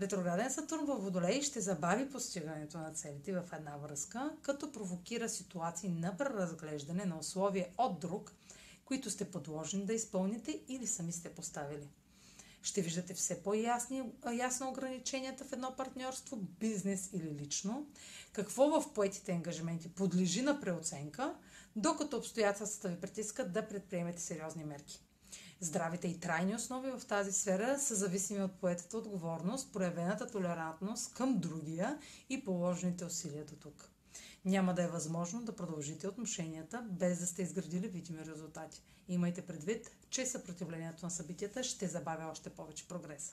Ретрограден Сатурн във Водолей ще забави постигането на целите в една връзка, като провокира ситуации на преразглеждане на условия от друг, които сте подложени да изпълните или сами сте поставили. Ще виждате все по-ясно ограниченията в едно партньорство, бизнес или лично, какво в поетите ангажименти подлежи на преоценка, докато обстоятелствата ви притискат да предприемете сериозни мерки. Здравите и трайни основи в тази сфера са зависими от поетата отговорност, проявената толерантност към другия и положените усилия до тук. Няма да е възможно да продължите отношенията без да сте изградили видими резултати. Имайте предвид, че съпротивлението на събитията ще забавя още повече прогреса.